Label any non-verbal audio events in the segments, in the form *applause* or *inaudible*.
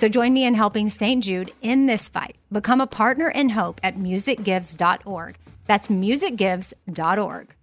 So join me in helping St. Jude in this fight. Become a partner in hope at musicgives.org. That's musicgives.org.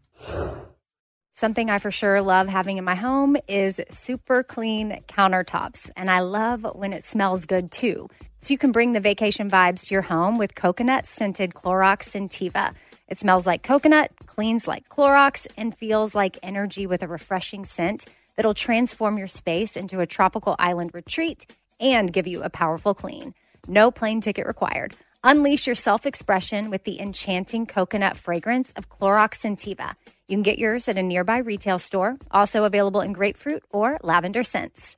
Something I for sure love having in my home is super clean countertops, and I love when it smells good too. So you can bring the vacation vibes to your home with coconut scented Clorox Scentiva. It smells like coconut, cleans like Clorox, and feels like energy with a refreshing scent that'll transform your space into a tropical island retreat and give you a powerful clean. No plane ticket required. Unleash your self expression with the enchanting coconut fragrance of Clorox Scentiva. You can get yours at a nearby retail store, also available in grapefruit or lavender scents.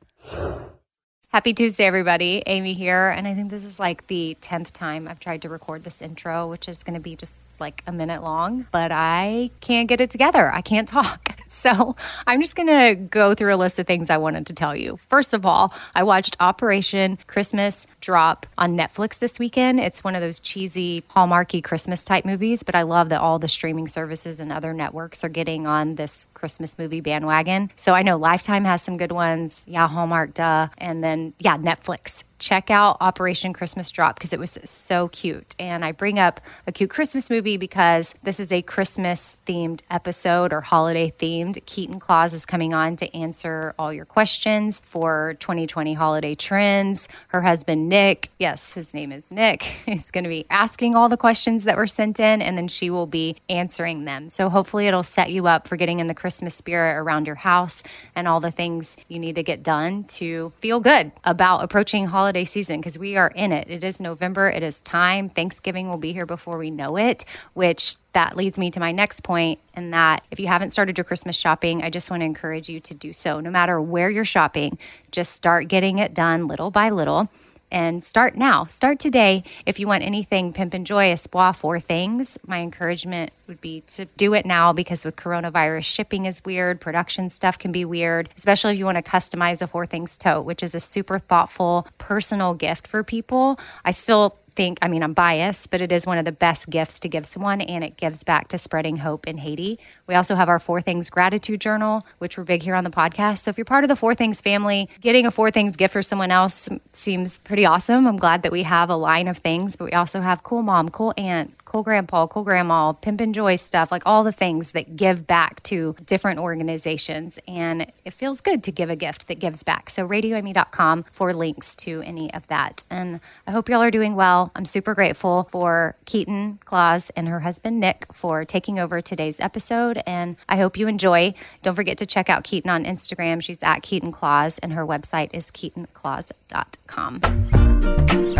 Happy Tuesday, everybody. Amy here. And I think this is like the 10th time I've tried to record this intro, which is going to be just like a minute long, but I can't get it together. I can't talk. *laughs* So I'm just going to go through a list of things I wanted to tell you. First of all, I watched Operation Christmas Drop on Netflix this weekend. It's one of those cheesy, hallmarky Christmas type movies, but I love that all the streaming services and other networks are getting on this Christmas movie bandwagon. So I know Lifetime has some good ones. Yeah, Hallmark, duh. And then, yeah, Netflix check out Operation Christmas Drop because it was so cute. And I bring up a cute Christmas movie because this is a Christmas themed episode or holiday themed. Keatyn Klaus is coming on to answer all your questions for 2020 holiday trends. Her husband, Nick, yes, his name is Nick, he's going to be asking all the questions that were sent in and then she will be answering them. So hopefully it'll set you up for getting in the Christmas spirit around your house and all the things you need to get done to feel good about approaching holiday holiday season because we are in it. It is November, it is time. Thanksgiving will be here before we know it, which that leads me to my next point and that if you haven't started your Christmas shopping, I just want to encourage you to do so. No matter where you're shopping, just start getting it done little by little and start now. Start today. If you want anything Pimp and Joy, Espoir, four things, my encouragement would be to do it now because with coronavirus, shipping is weird, production stuff can be weird, especially if you want to customize a Four Things tote, which is a super thoughtful, personal gift for people. I still think, I mean, I'm biased, but it is one of the best gifts to give someone, and it gives back to spreading hope in Haiti. We also have our Four Things gratitude journal, which we're big here on the podcast. So if you're part of the Four Things family, getting a Four Things gift for someone else seems pretty awesome. I'm glad that we have a line of things, but we also have cool mom, cool aunt, cool grandpa, cool grandma, pimp and joy stuff, like all the things that give back to different organizations. And it feels good to give a gift that gives back. So radioamy.com for links to any of that. And I hope y'all are doing well. I'm super grateful for Keatyn Klaus and her husband Nick for taking over today's episode. And I hope you enjoy. Don't forget to check out Keatyn on Instagram. She's at Keatyn Klaus, and her website is keatynklaus.com.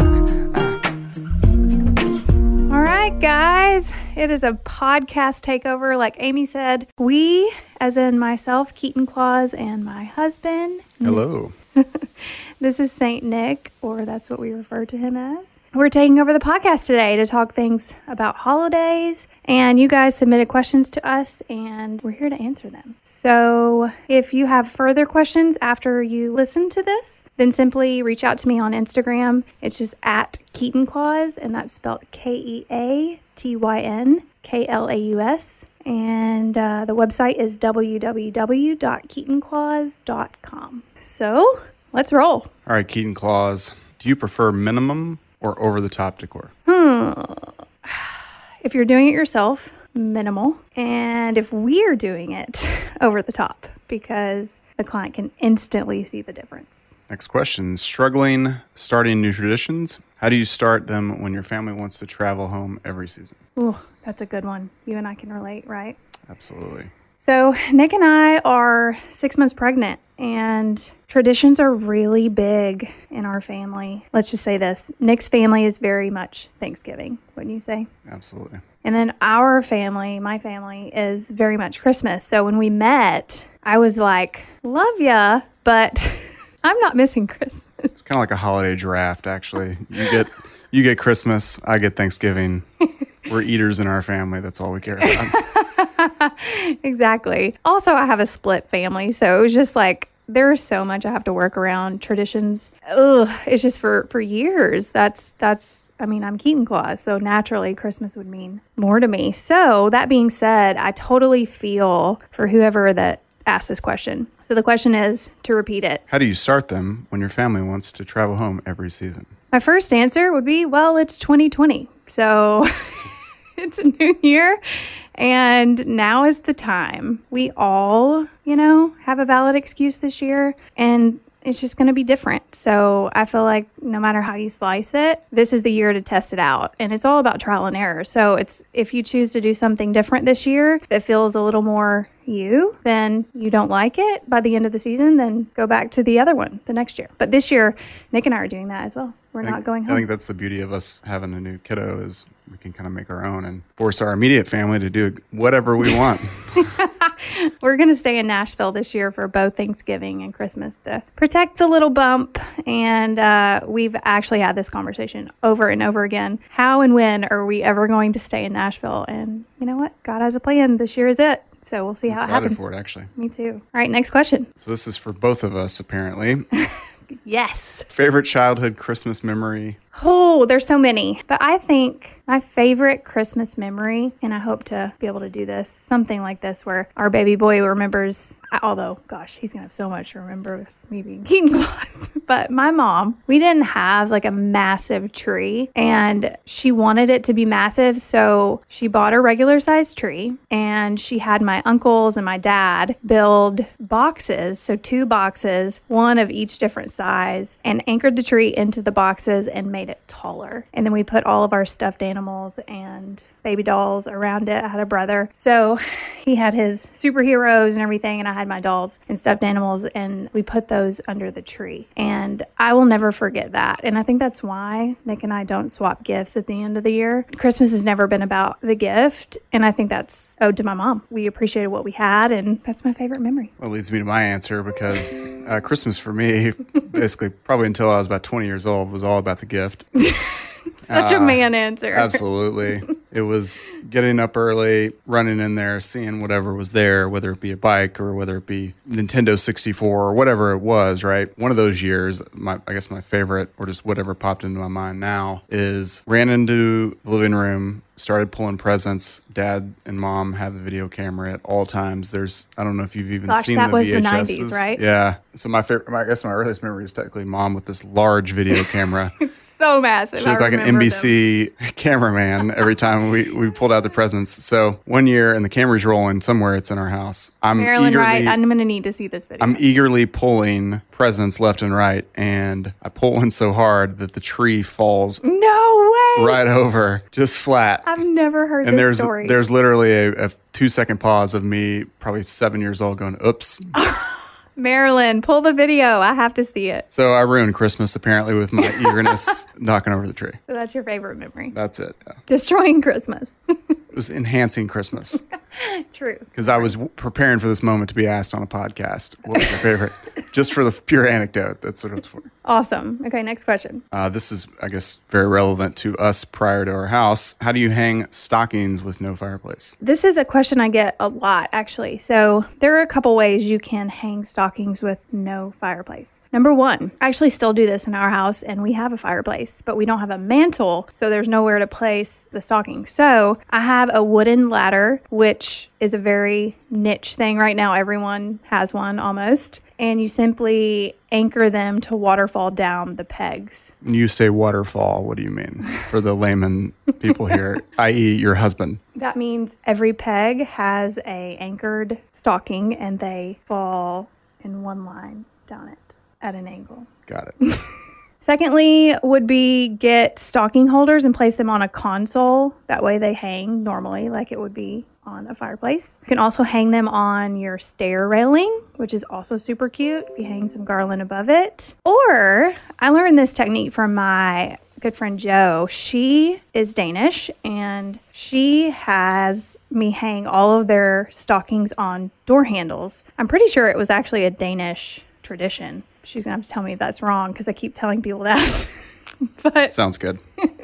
All right, guys, it is a podcast takeover. Like Amy said, we, as in myself, Keatyn Klaus, and my husband. Hello. *laughs* this is Saint Nick, or that's what we refer to him as. We're taking over the podcast today to talk things about holidays, and you guys submitted questions to us, and we're here to answer them. So if you have further questions after you listen to this, then simply reach out to me on Instagram. It's just at Keatyn Klaus, and that's spelled K E A T Y N K L A U S. And uh, the website is www.keatynklaus.com. So let's roll. All right, Keatyn Klaus, do you prefer minimum or over the top decor? Hmm. *sighs* If you're doing it yourself, minimal. And if we're doing it, *laughs* over the top, because the client can instantly see the difference. Next question Struggling starting new traditions? How do you start them when your family wants to travel home every season? Ooh, that's a good one. You and I can relate, right? Absolutely. So, Nick and I are six months pregnant, and traditions are really big in our family. Let's just say this Nick's family is very much Thanksgiving, wouldn't you say? Absolutely. And then our family, my family, is very much Christmas. So when we met, I was like, love ya, but *laughs* I'm not missing Christmas. It's kind of like a holiday draft, actually. You get you get Christmas, I get Thanksgiving. *laughs* We're eaters in our family. That's all we care about. *laughs* *laughs* exactly. Also, I have a split family. So it was just like, there's so much I have to work around traditions. Ugh, it's just for for years. That's that's. I mean, I'm Keatyn Klaus, so naturally Christmas would mean more to me. So that being said, I totally feel for whoever that asked this question. So the question is to repeat it. How do you start them when your family wants to travel home every season? My first answer would be, well, it's 2020. So *laughs* it's a new year and now is the time. We all, you know, have a valid excuse this year and it's just going to be different. So I feel like no matter how you slice it, this is the year to test it out. And it's all about trial and error. So it's if you choose to do something different this year that feels a little more you, then you don't like it by the end of the season, then go back to the other one the next year. But this year, Nick and I are doing that as well. We're I not think- going I think that's the beauty of us having a new kiddo is we can kind of make our own and force our immediate family to do whatever we want. *laughs* *laughs* We're going to stay in Nashville this year for both Thanksgiving and Christmas to protect the little bump. And uh, we've actually had this conversation over and over again. How and when are we ever going to stay in Nashville? And you know what? God has a plan. This year is it. So we'll see how it Excited happens. for it, actually. Me too. All right, next question. So this is for both of us, apparently. *laughs* Yes. Favorite childhood Christmas memory? Oh, there's so many. But I think my favorite Christmas memory, and I hope to be able to do this, something like this where our baby boy remembers, although, gosh, he's going to have so much to remember me being *laughs* Keatyn Klaus. but my mom, we didn't have like a massive tree, and she wanted it to be massive. So she bought a regular sized tree, and she had my uncles and my dad build boxes. So two boxes, one of each different size, and anchored the tree into the boxes and made it taller. And then we put all of our stuffed animals and baby dolls around it. I had a brother. So he had his superheroes and everything, and I had my dolls and stuffed animals, and we put those under the tree. And I will never forget that. And I think that's why Nick and I don't swap gifts at the end of the year. Christmas has never been about the gift, and I think that's owed to my mom. We appreciated what we had, and that's my favorite memory. Well, it leads me to my answer because uh, Christmas for me, *laughs* basically, probably until I was about 20 years old, was all about the gift. *laughs* Such a uh, man answer. Absolutely. it was getting up early, running in there, seeing whatever was there, whether it be a bike or whether it be Nintendo 64 or whatever it was, right? One of those years, my I guess my favorite or just whatever popped into my mind now is ran into the living room, started pulling presents. Dad and mom have the video camera at all times. There's I don't know if you've even Gosh, seen that the was the 90s, right? Yeah. So my favorite I guess my earliest memory is technically mom with this large video camera. *laughs* It's so massive. She looked like an remember them. NBC *laughs* cameraman every time we, we pulled out the presents. So one year, and the camera's rolling somewhere. It's in our house. I'm Marilyn eagerly, Wright, I'm going to need to see this video. I'm eagerly pulling presents left and right, and I pull one so hard that the tree falls no way. right over, just flat. I've never heard and this there's story. there's literally a, a two second pause of me, probably seven years old, going, "Oops." *laughs* Marilyn, pull the video. I have to see it. So I ruined Christmas apparently with my *laughs* eagerness knocking over the tree. So that's your favorite memory. That's it. Yeah. Destroying Christmas. *laughs* It was enhancing Christmas. True. because I was w- preparing for this moment to be asked on a podcast. What was your favorite? Just for the pure anecdote. That's what it's for. Awesome. Okay, next question. Uh, this is, I guess, very relevant to us prior to our house. How do you hang stockings with no fireplace? This is a question I get a lot, actually. So, there are a couple ways you can hang stockings with no fireplace. Number one, I actually still do this in our house, and we have a fireplace, but we don't have a mantle, so there's nowhere to place the stocking. So, I have a wooden ladder, which is a very niche thing right now. Everyone has one almost. And you simply anchor them to waterfall down the pegs. You say waterfall, what do you mean for the layman people here, *laughs* i.e., your husband? That means every peg has a anchored stocking and they fall in one line down it at an angle. Got it. *laughs* Secondly, would be get stocking holders and place them on a console. That way they hang normally like it would be on a fireplace. You can also hang them on your stair railing, which is also super cute if you hang some garland above it. Or I learned this technique from my good friend Joe. She is Danish and she has me hang all of their stockings on door handles. I'm pretty sure it was actually a Danish tradition. She's gonna have to tell me if that's wrong because I keep telling people that. *laughs* but Sounds good.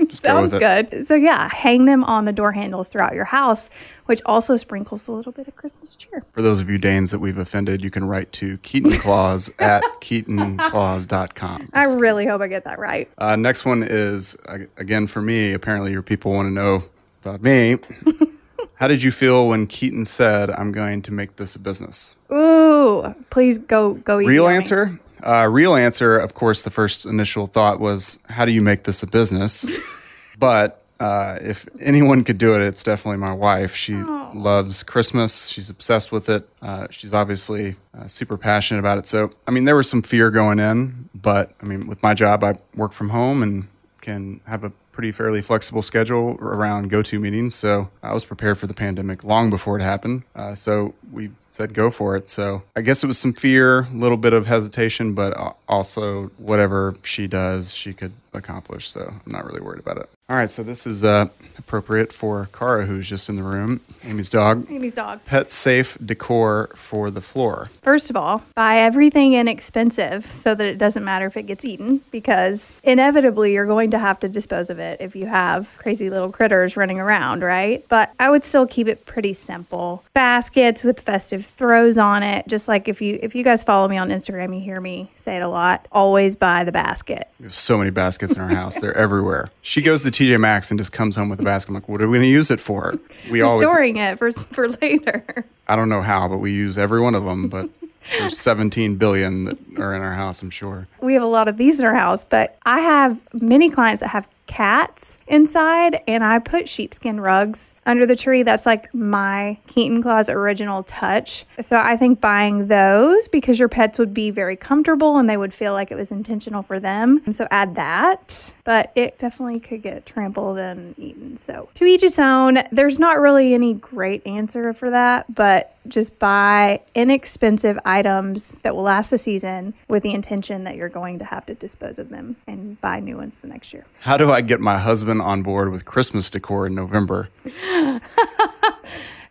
*laughs* Just go sounds good. So yeah, hang them on the door handles throughout your house, which also sprinkles a little bit of Christmas cheer. For those of you Danes that we've offended, you can write to Keatyn Klaus *laughs* at keatynklaus.com. I really hope I get that right. Uh, next one is, again, for me, apparently your people want to know about me. *laughs* How did you feel when Keatyn said, I'm going to make this a business? Ooh, please go go easy. Real answer? Uh, real answer, of course, the first initial thought was, how do you make this a business? But uh, if anyone could do it, it's definitely my wife. She loves Christmas. She's obsessed with it. Uh, she's obviously uh, super passionate about it. So, I mean, there was some fear going in, but I mean, with my job, I work from home and can have a pretty fairly flexible schedule around go-to meetings. So I was prepared for the pandemic long before it happened. Uh, so we said go for it. So I guess it was some fear, a little bit of hesitation, but uh, also whatever she does, she could accomplish. So I'm not really worried about it. All right, so this is uh, appropriate for Kara, who's just in the room, Amy's dog. Amy's dog. Pet safe decor for the floor. First of all, buy everything inexpensive so that it doesn't matter if it gets eaten because inevitably you're going to have to dispose of it if you have crazy little critters running around, right? But I would still keep it pretty simple. Baskets with festive throws on it, just like if you if you guys follow me on Instagram, you hear me say it a lot. Always buy the basket. We have so many baskets in our house; they're everywhere. She goes to TJ Maxx and just comes home with a basket. I'm like, what are we going to use it for? *laughs* We We're always storing it for for later. I don't know how, but we use every one of them. But there's 17 billion that are in our house, I'm sure. we have a lot of these in our house, but I have many clients that have cats inside, and I put sheepskin rugs under the tree. That's like my Keatyn Klaus original touch. So I think buying those because your pets would be very comfortable and they would feel like it was intentional for them. And so add that, but it definitely could get trampled and eaten. So to each its own. There's not really any great answer for that, but just buy inexpensive items that will last the season with the intention that you're going to have to dispose of them and buy new ones the next year. How do I get my husband on board with Christmas decor in November? *laughs*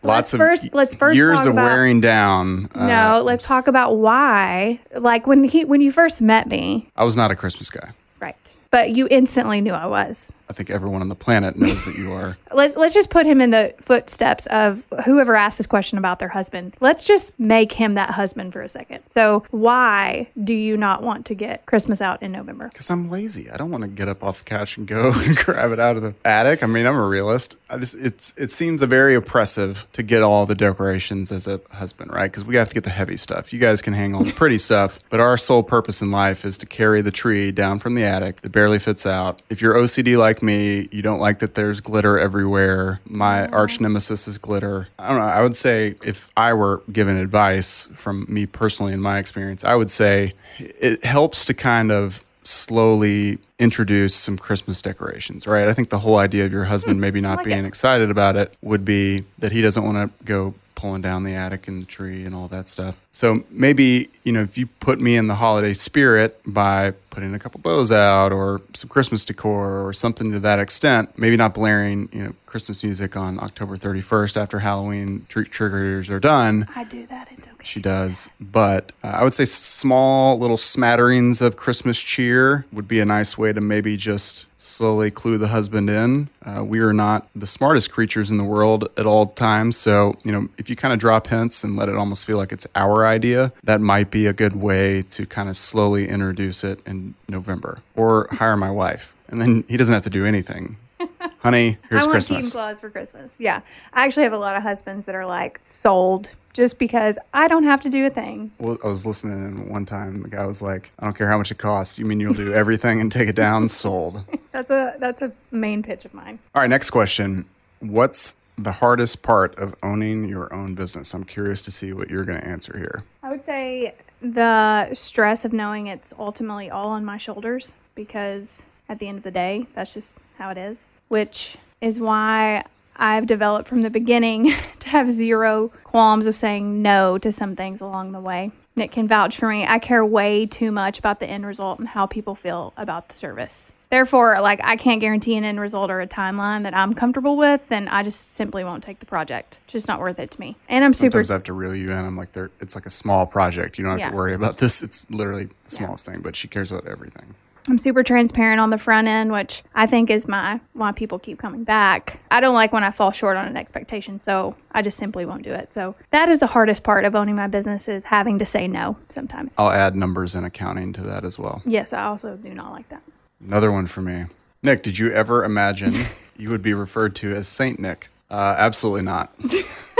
Lots Let's first- let's first years of about- wearing down. Uh, no, let's talk about why. Like when he when you first met me, I was not a Christmas guy. right? But you instantly knew I was. I think everyone on the planet knows that you are. *laughs* Let's let's just put him in the footsteps of whoever asked this question about their husband. Let's just make him that husband for a second. So, why do you not want to get Christmas out in November? Because I'm lazy. I don't want to get up off the couch and go *laughs* and grab it out of the attic. I mean, I'm a realist. I just it's it seems a very oppressive to get all the decorations as a husband, right? Because we have to get the heavy stuff. You guys can hang all the pretty *laughs* stuff, but our sole purpose in life is to carry the tree down from the attic that barely fits out. If you're OCD like me, you don't like that there's glitter everywhere. My arch nemesis is glitter. I don't know. I would say if I were given advice from me personally in my experience, I would say it helps to kind of slowly introduce some Christmas decorations, right? I think the whole idea of your hmm. husband maybe not like being it. excited about it would be that he doesn't want to go pulling down the attic and the tree and all that stuff. So maybe, you know, if you put me in the holiday spirit by putting a couple bows out or some Christmas decor or something to that extent. Maybe not blaring, you know, Christmas music on October 31st after Halloween trick triggers are done. I do that. It's okay. She does, but uh, I would say small little smatterings of Christmas cheer would be a nice way to maybe just slowly clue the husband in. Uh, we are not the smartest creatures in the world at all times, so you know if you kind of drop hints and let it almost feel like it's our idea, that might be a good way to kind of slowly introduce it in November, or hire my wife, and then he doesn't have to do anything. *laughs* Honey, here's I want Christmas. Claus for Christmas. Yeah. I actually have a lot of husbands that are like sold just because I don't have to do a thing. Well, I was listening in one time. The guy was like, "I don't care how much it costs. You mean you'll do everything and take it down?" Sold. *laughs* That's a that's a main pitch of mine. All right, next question. What's the hardest part of owning your own business? I'm curious to see what you're going to answer here. I would say the stress of knowing it's ultimately all on my shoulders because at the end of the day, that's just how it is, which is why I've developed from the beginning *laughs* to have zero qualms of saying no to some things along the way. Nick can vouch for me. I care way too much about the end result and how people feel about the service. Therefore, like I can't guarantee an end result or a timeline that I'm comfortable with, and I just simply won't take the project. It's just not worth it to me. And I'm super. Sometimes I have to reel you in. I'm like, there. It's like a small project. You don't have Yeah. to worry about this. It's literally the smallest thing, but she cares about everything. I'm super transparent on the front end, which I think is my why people keep coming back. I don't like when I fall short on an expectation, so I just simply won't do it. So that is the hardest part of owning my business is having to say no sometimes. I'll add numbers and accounting to that as well. Yes, I also do not like that. Another one for me. Nick, did you ever imagine *laughs* you would be referred to as Saint Nick? Uh, absolutely not.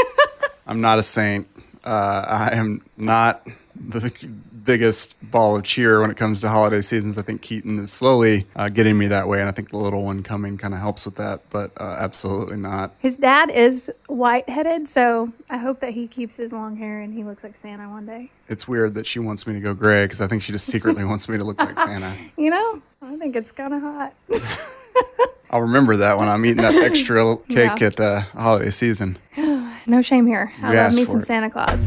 *laughs* I'm not a saint. Uh, I am not the biggest ball of cheer when it comes to holiday seasons. I think Keatyn is slowly uh, getting me that way, and I think the little one coming kind of helps with that, but uh, absolutely not. His dad is white headed, so I hope that he keeps his long hair and he looks like Santa one day. It's weird that she wants me to go gray because I think she just secretly *laughs* wants me to look like Santa. *laughs* You know, I think it's kind of hot. *laughs* I'll remember that when I'm eating that extra cake Yeah. at uh, holiday season. *sighs* No shame here. I love me some it. Santa Claus.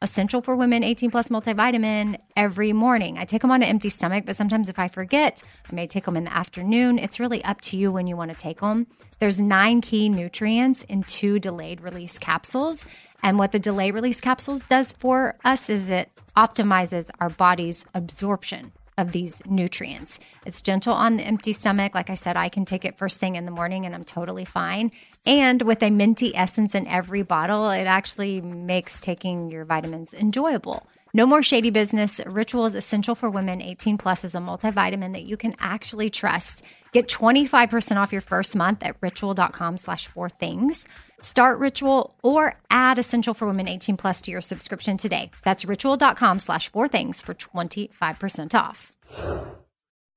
essential for women 18 plus multivitamin every morning. I take them on an empty stomach, but sometimes if I forget, I may take them in the afternoon. It's really up to you when you want to take them. There's nine key nutrients in two delayed release capsules. And what the delayed release capsules does for us is it optimizes our body's absorption of these nutrients. It's gentle on the empty stomach. Like I said, I can take it first thing in the morning and I'm totally fine. And with a minty essence in every bottle, it actually makes taking your vitamins enjoyable. No more shady business. Ritual is essential for women 18 plus is a multivitamin that you can actually trust. Get 25% off your first month at ritual.com slash four things. Start Ritual or add Essential for Women 18 plus to your subscription today. That's ritual.com slash four things for 25% off.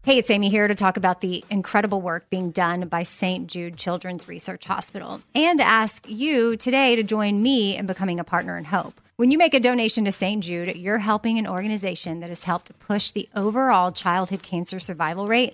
Hey, it's Amy here to talk about the incredible work being done by St. Jude Children's Research Hospital and ask you today to join me in becoming a partner in hope. When you make a donation to St. Jude, you're helping an organization that has helped push the overall childhood cancer survival rate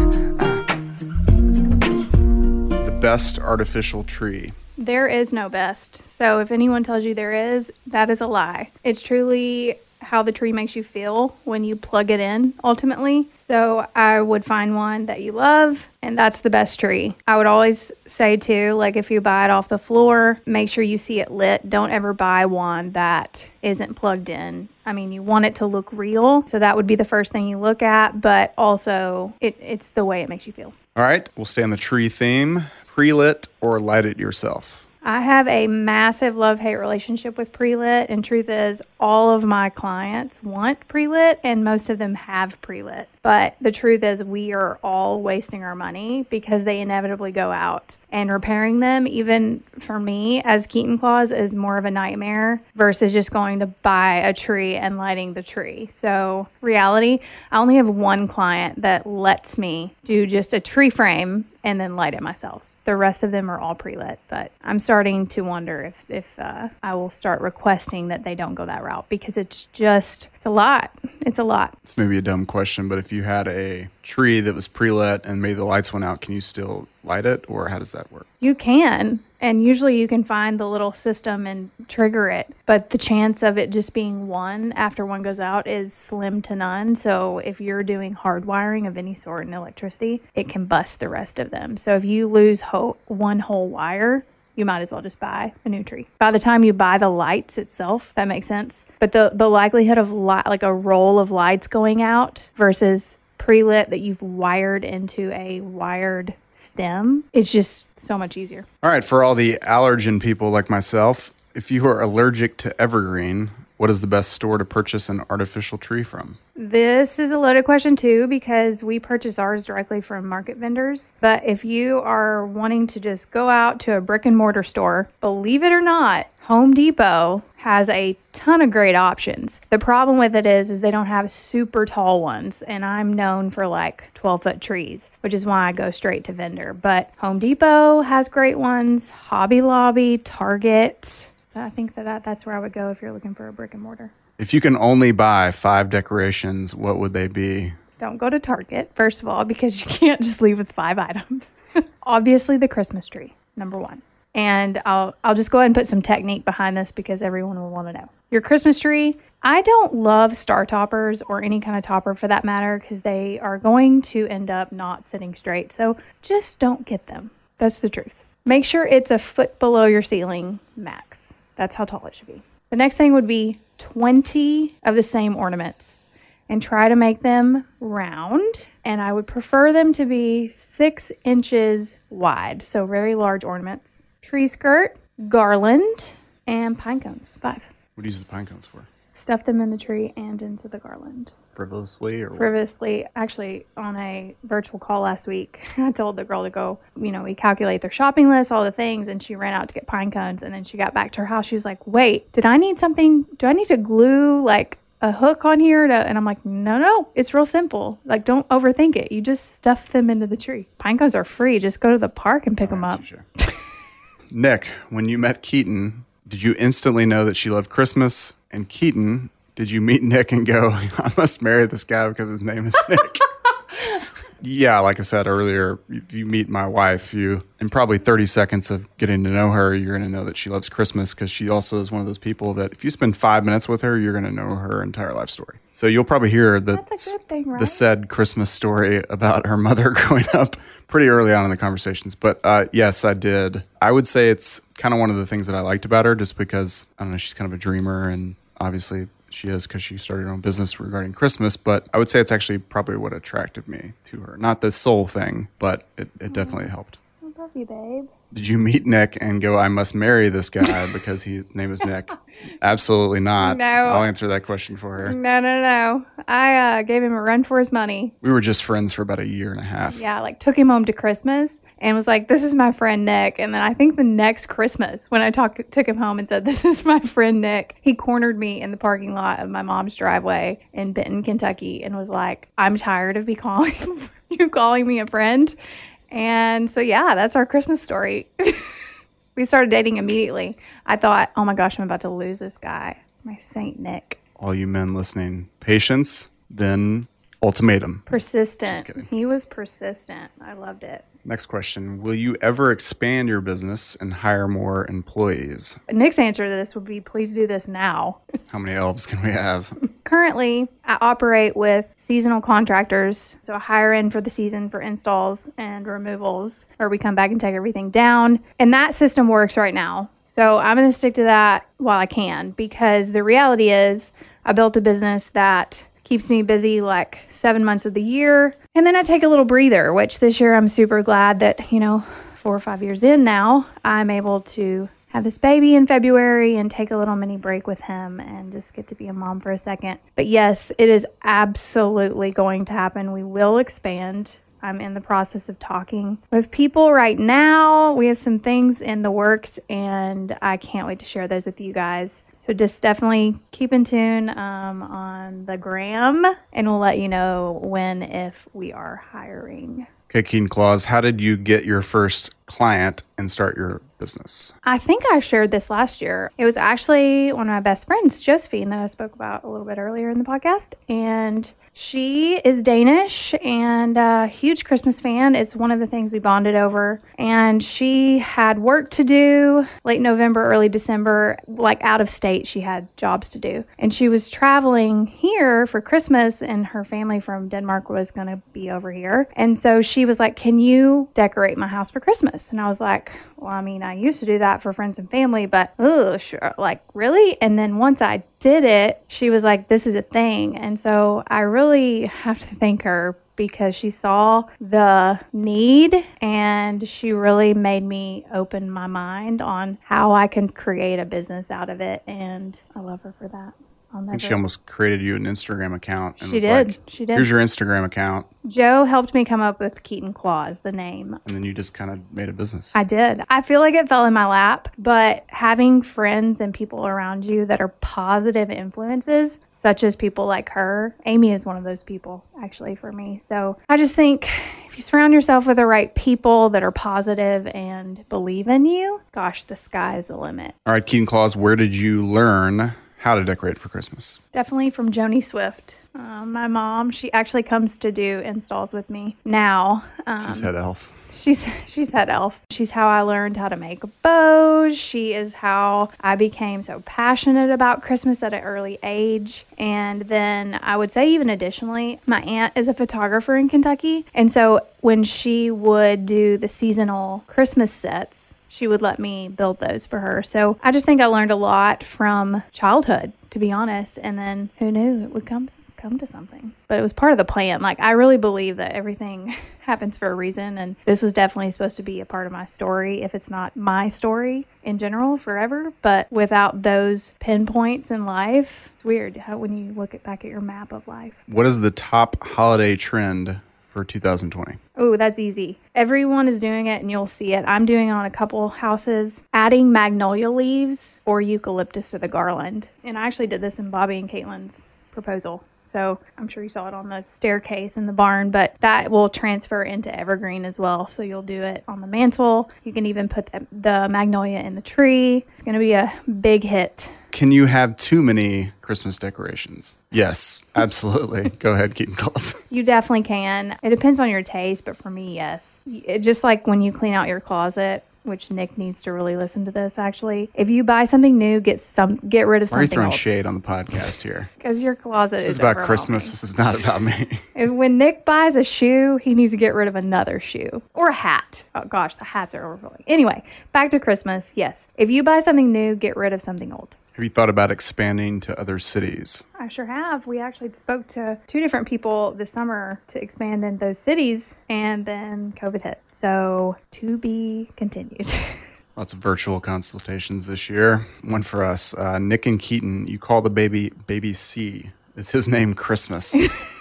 best artificial tree? There is no best. So if anyone tells you there is, that is a lie. It's truly how the tree makes you feel when you plug it in ultimately. So I would find one that you love and that's the best tree. I would always say too like if you buy it off the floor, make sure you see it lit. Don't ever buy one that isn't plugged in. I mean, you want it to look real, so that would be the first thing you look at, but also it, it's the way it makes you feel. All right, we'll stay on the tree theme pre lit or light it yourself? I have a massive love hate relationship with pre lit, and truth is, all of my clients want pre lit, and most of them have pre lit. But the truth is, we are all wasting our money because they inevitably go out. And repairing them, even for me as Keatyn Klaus, is more of a nightmare versus just going to buy a tree and lighting the tree. So, reality, I only have one client that lets me do just a tree frame and then light it myself the rest of them are all pre-lit but i'm starting to wonder if if uh, i will start requesting that they don't go that route because it's just it's a lot it's a lot it's maybe a dumb question but if you had a tree that was pre-lit and maybe the lights went out can you still light it or how does that work you can and usually you can find the little system and trigger it, but the chance of it just being one after one goes out is slim to none. So if you're doing hardwiring of any sort in electricity, it can bust the rest of them. So if you lose ho- one whole wire, you might as well just buy a new tree. By the time you buy the lights itself, that makes sense. But the the likelihood of like a roll of lights going out versus pre-lit that you've wired into a wired stem, it's just so much easier. All right, for all the allergen people like myself, if you are allergic to evergreen, what is the best store to purchase an artificial tree from? This is a loaded question too because we purchase ours directly from market vendors. But if you are wanting to just go out to a brick and mortar store, believe it or not, Home Depot has a ton of great options. The problem with it is is they don't have super tall ones and I'm known for like 12 foot trees, which is why I go straight to vendor. But Home Depot has great ones, Hobby Lobby, Target. I think that, that that's where I would go if you're looking for a brick and mortar. If you can only buy 5 decorations, what would they be? Don't go to Target, first of all, because you *laughs* can't just leave with 5 items. *laughs* Obviously the Christmas tree, number 1. And I'll I'll just go ahead and put some technique behind this because everyone will want to know. Your Christmas tree, I don't love star toppers or any kind of topper for that matter because they are going to end up not sitting straight. So just don't get them. That's the truth. Make sure it's a foot below your ceiling max. That's how tall it should be. The next thing would be 20 of the same ornaments and try to make them round. And I would prefer them to be six inches wide. So very large ornaments. Tree skirt, garland, and pine cones. Five. What do you use the pine cones for? Stuff them in the tree and into the garland. Frivolously or what? Previously, actually, on a virtual call last week, *laughs* I told the girl to go, you know, we calculate their shopping list, all the things, and she ran out to get pine cones. And then she got back to her house. She was like, wait, did I need something? Do I need to glue like a hook on here? To, and I'm like, no, no, it's real simple. Like, don't overthink it. You just stuff them into the tree. Pine cones are free. Just go to the park and pick them up. Touche. *laughs* Nick, when you met Keatyn, did you instantly know that she loved Christmas? And Keatyn, did you meet Nick and go, *laughs* I must marry this guy because his name is Nick? Yeah, like I said earlier, if you meet my wife, you in probably 30 seconds of getting to know her, you're going to know that she loves Christmas because she also is one of those people that if you spend five minutes with her, you're going to know her entire life story. So you'll probably hear the, That's a good thing, the said Christmas story about her mother *laughs* growing up pretty early on in the conversations. But uh, yes, I did. I would say it's kind of one of the things that I liked about her just because, I don't know, she's kind of a dreamer and obviously she is because she started her own business regarding Christmas. But I would say it's actually probably what attracted me to her. Not the soul thing, but it, it mm-hmm. definitely helped. I love you, babe. Did you meet Nick and go, I must marry this guy *laughs* because his name is Nick? Absolutely not. No. I'll answer that question for her. No, no, no. I uh, gave him a run for his money. We were just friends for about a year and a half. Yeah, like took him home to Christmas and was like, "This is my friend Nick." And then I think the next Christmas, when I talk, took him home and said, "This is my friend Nick," he cornered me in the parking lot of my mom's driveway in Benton, Kentucky, and was like, "I'm tired of be calling *laughs* you calling me a friend." And so yeah, that's our Christmas story. *laughs* we started dating immediately. I thought, "Oh my gosh, I'm about to lose this guy, my Saint Nick." all you men listening, patience, then ultimatum. Persistent. He was persistent. I loved it. Next question Will you ever expand your business and hire more employees? Nick's answer to this would be please do this now. How many elves can we have? *laughs* Currently, I operate with seasonal contractors. So I hire in for the season for installs and removals, or we come back and take everything down. And that system works right now. So I'm going to stick to that while I can because the reality is I built a business that keeps me busy like seven months of the year. And then I take a little breather, which this year I'm super glad that, you know, four or five years in now, I'm able to have this baby in February and take a little mini break with him and just get to be a mom for a second. But yes, it is absolutely going to happen. We will expand. I'm in the process of talking with people right now. We have some things in the works, and I can't wait to share those with you guys. So just definitely keep in tune um, on the gram, and we'll let you know when if we are hiring. Okay, Keatyn Klaus, how did you get your first client and start your business? I think I shared this last year. It was actually one of my best friends, Josephine, that I spoke about a little bit earlier in the podcast. And she is Danish and a huge Christmas fan. It's one of the things we bonded over. And she had work to do late November, early December, like out of state. She had jobs to do. And she was traveling here for Christmas, and her family from Denmark was going to be over here. And so she was like, Can you decorate my house for Christmas? And I was like, Well, I mean, I used to do that for friends and family, but oh, sure. Like, really? And then once I did it, she was like, This is a thing. And so I really have to thank her because she saw the need and she really made me open my mind on how I can create a business out of it. And I love her for that. I'll never. think she almost created you an Instagram account. And She was did. Like, She did. Here's your Instagram account. Joe helped me come up with Keatyn Klaus, the name. And then you just kind of made a business. I did. I feel like it fell in my lap, but having friends and people around you that are positive influences, such as people like her, Amy is one of those people actually for me. So I just think if you surround yourself with the right people that are positive and believe in you, gosh, the sky's the limit. All right, Keatyn Klaus, where did you learn how to decorate for Christmas? Definitely from Joni Swift. Um, my mom, she actually comes to do installs with me now. Um, She's head elf. She's she's head elf. She's how I learned how to make bows. She is how I became so passionate about Christmas at an early age. And then I would say even additionally, my aunt is a photographer in Kentucky. And so when she would do the seasonal Christmas sets, she would let me build those for her. So I just think I learned a lot from childhood, to be honest. And then who knew it would come come to something. But it was part of the plan. Like I really believe that everything *laughs* happens for a reason and this was definitely supposed to be a part of my story if it's not my story in general forever, but without those pinpoints in life, it's weird how when you look at, back at your map of life. What is the top holiday trend for 2020? Oh, that's easy. Everyone is doing it and you'll see it. I'm doing it on a couple houses, adding magnolia leaves or eucalyptus to the garland. And I actually did this in Bobby and Caitlin's proposal. So I'm sure you saw it on the staircase in the barn, but that will transfer into evergreen as well. So you'll do it on the mantle. You can even put the, the magnolia in the tree. It's going to be a big hit. Can you have too many Christmas decorations? Yes, absolutely. *laughs* Go ahead, Keatyn Klaus. You definitely can. It depends on your taste, but for me, yes. It, just like when you clean out your closet, which Nick needs to really listen to this. Actually, if you buy something new, get some, get rid of Why are you something throwing old shade on the podcast here? *laughs* because your closet This is is about. Christmas. This is not about me. *laughs* If when Nick buys a shoe, he needs to get rid of another shoe or a hat. Oh gosh, the hats are overflowing. Anyway, back to Christmas. Yes, if you buy something new, get rid of something old. Have you thought about expanding to other cities? I sure have. We actually spoke to two different people this summer to expand in those cities, and then COVID hit. So to be continued. *laughs* Lots of virtual consultations this year. One for us. Uh, Nick and Keatyn, you call the baby Baby C. Is his name Christmas? *laughs*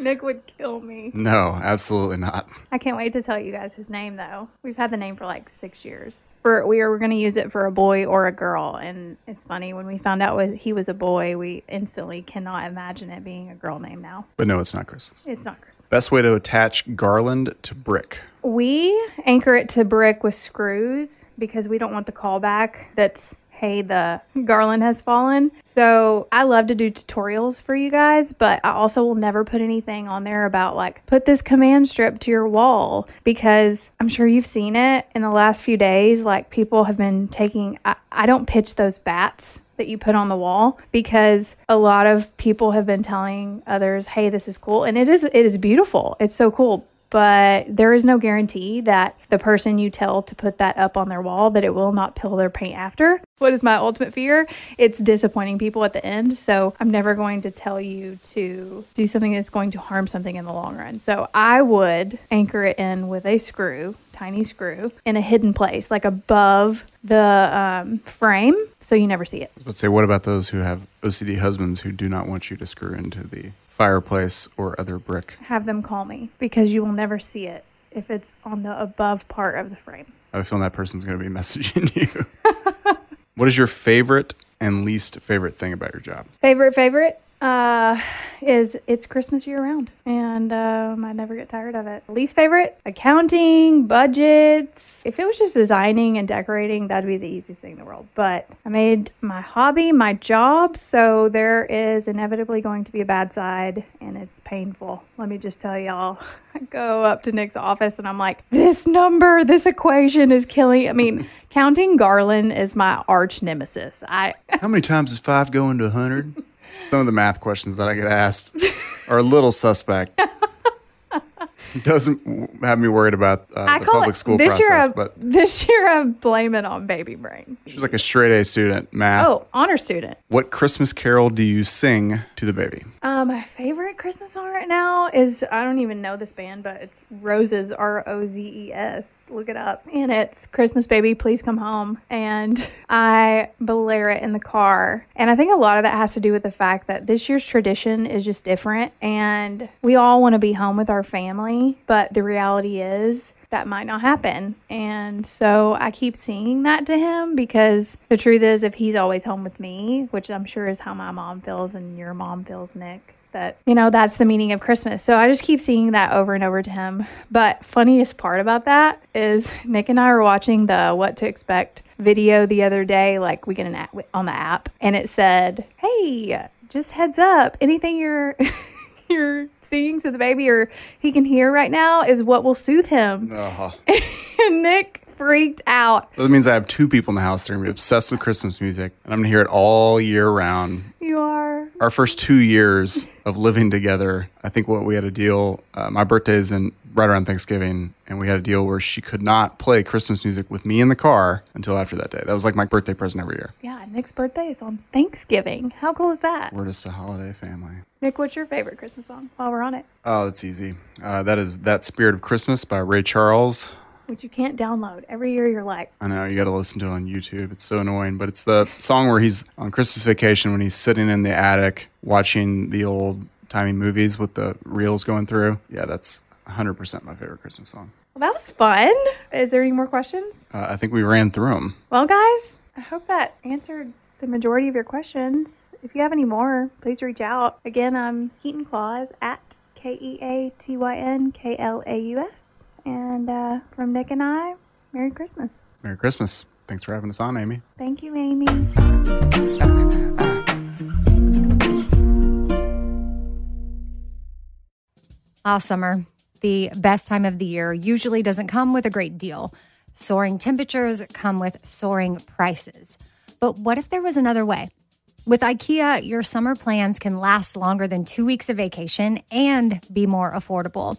Nick would kill me. no, absolutely not. I can't wait to tell you guys his name though. We've had the name for like six years. For we were going to use it for a boy or a girl, and it's funny when we found out was he was a boy, we instantly cannot imagine it being a girl name now. But no, it's not Christmas. It's not Christmas. Best way to attach garland to brick. We anchor it to brick with screws because we don't want the callback that's hey the garland has fallen. So I love to do tutorials for you guys, but I also will never put anything on there about like put this command strip to your wall because I'm sure you've seen it in the last few days. Like people have been taking I, I don't pitch those bats that you put on the wall because a lot of people have been telling others, "Hey, this is cool." And it is it is beautiful. It's so cool. But there is no guarantee that the person you tell to put that up on their wall that it will not peel their paint after. What is my ultimate fear? It's disappointing people at the end. So I'm never going to tell you to do something that's going to harm something in the long run. So I would anchor it in with a screw, tiny screw, in a hidden place, like above the um, frame, so you never see it. But say, what about those who have OCD husbands who do not want you to screw into the fireplace or other brick? Have them call me because you will never see it if it's on the above part of the frame. I have a feeling that person's going to be *laughs* messaging you. *laughs* what is your favorite and least favorite thing about your job? Favorite, favorite uh, is it's Christmas year round, and um, I never get tired of it. Least favorite, accounting, budgets. If it was just designing and decorating, that'd be the easiest thing in the world. But I made my hobby my job, so there is inevitably going to be a bad side, and it's painful. Let me just tell y'all. *laughs* I go up to Nick's office, and I'm like, this number, this equation is killing. I mean. Counting Garland is my arch nemesis. I How many times does five go into a 100? *laughs* Some of the math questions that I get asked are a little suspect. *laughs* Doesn't have me worried about uh, the public school this process, year. I, but *laughs* this year I blame it on baby brain. she's like a straight A student, math. Oh, honor student. What Christmas carol do you sing to the baby? Uh, my favorite Christmas song right now is I don't even know this band, but it's Rozes R O Z E S. Look it up, and it's Christmas Baby, Please Come Home, and I blare it in the car. And I think a lot of that has to do with the fact that this year's tradition is just different, and we all want to be home with our family, but the reality is that might not happen. And so I keep singing that to him because the truth is, if he's always home with me, which I'm sure is how my mom feels and your mom feels, Nick, that, you know, that's the meaning of Christmas. So I just keep singing that over and over to him. But funniest part about that is Nick and I were watching the What to Expect video the other day, like we get an app on the app, and it said, "Hey, just heads up, anything you're *laughs* you're singing to the baby or he can hear right now is what will soothe him." Uh-huh. *laughs* and Nick freaked out. So that means I have two people in the house that are gonna be obsessed with Christmas music, and I'm gonna hear it all year round. You are. Our first two years of living together, I think what we had a deal. Uh, my birthday is in right around Thanksgiving, and we had a deal where she could not play Christmas music with me in the car until after that day. That was like my birthday present every year. Yeah, Nick's birthday is on Thanksgiving. How cool is that? We're just a holiday family. Nick, what's your favorite Christmas song while we're on it? Oh, that's easy. Uh, that is "That Spirit of Christmas" by Ray Charles. Which you can't download. Every year you're like, I know you got to listen to it on YouTube. It's so annoying, but it's the song where he's on Christmas vacation when he's sitting in the attic watching the old timey movies with the reels going through. Yeah, that's 100% my favorite Christmas song. well, that was fun. Is there any more questions? Uh, I think we ran through them. Well, guys, I hope that answered the majority of your questions. If you have any more, please reach out. Again, I'm Keatyn Klaus at K E A T Y N K L A U S. And uh, from Nick and I, Merry Christmas. Merry Christmas. Thanks for having us on, Amy. Thank you, Amy. Ah, summer, the best time of the year, usually doesn't come with a great deal. Soaring temperatures come with soaring prices. But what if there was another way? With IKEA, your summer plans can last longer than two weeks of vacation and be more affordable.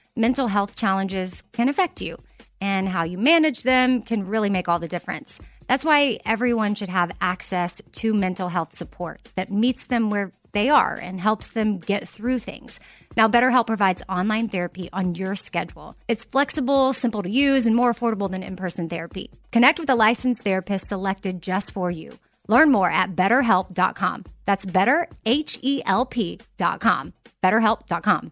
mental health challenges can affect you, and how you manage them can really make all the difference. That's why everyone should have access to mental health support that meets them where they are and helps them get through things. Now, BetterHelp provides online therapy on your schedule. It's flexible, simple to use, and more affordable than in person therapy. Connect with a licensed therapist selected just for you. Learn more at betterhelp.com. That's better, H E L P.com. BetterHelp.com.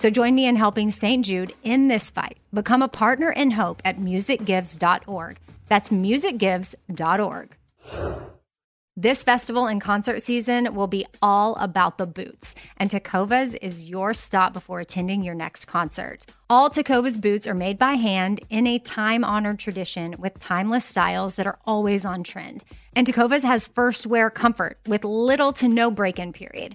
So join me in helping St. Jude in this fight. Become a partner in hope at musicgives.org. That's musicgives.org. This festival and concert season will be all about the boots, and Tecovas is your stop before attending your next concert. All Tecovas boots are made by hand in a time honored tradition with timeless styles that are always on trend. And Tecovas has first wear comfort with little to no break in period.